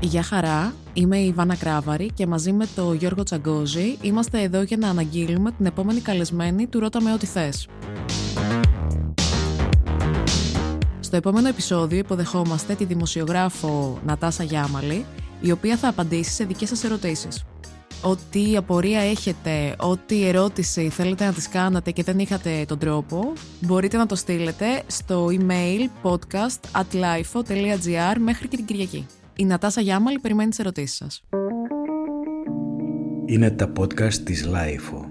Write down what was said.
Γεια χαρά, είμαι η Βάνα Κράβαρη και μαζί με τον Γιώργο Τσαγκόζη είμαστε εδώ για να αναγγείλουμε την επόμενη καλεσμένη του «Ρώτα με ό,τι θες». Στο επόμενο επεισόδιο υποδεχόμαστε τη δημοσιογράφο Νατάσα Γιάμαλη, η οποία θα απαντήσει σε δικές σας ερωτήσεις. Ό,τι απορία έχετε, ό,τι ερώτηση θέλετε να τις κάνατε και δεν είχατε τον τρόπο, μπορείτε να το στείλετε στο email podcast at μέχρι και την Κυριακή. Η Νατάσα Γιάμαλη περιμένει τις ερωτήσεις σας. Είναι τα podcast της Lifeo.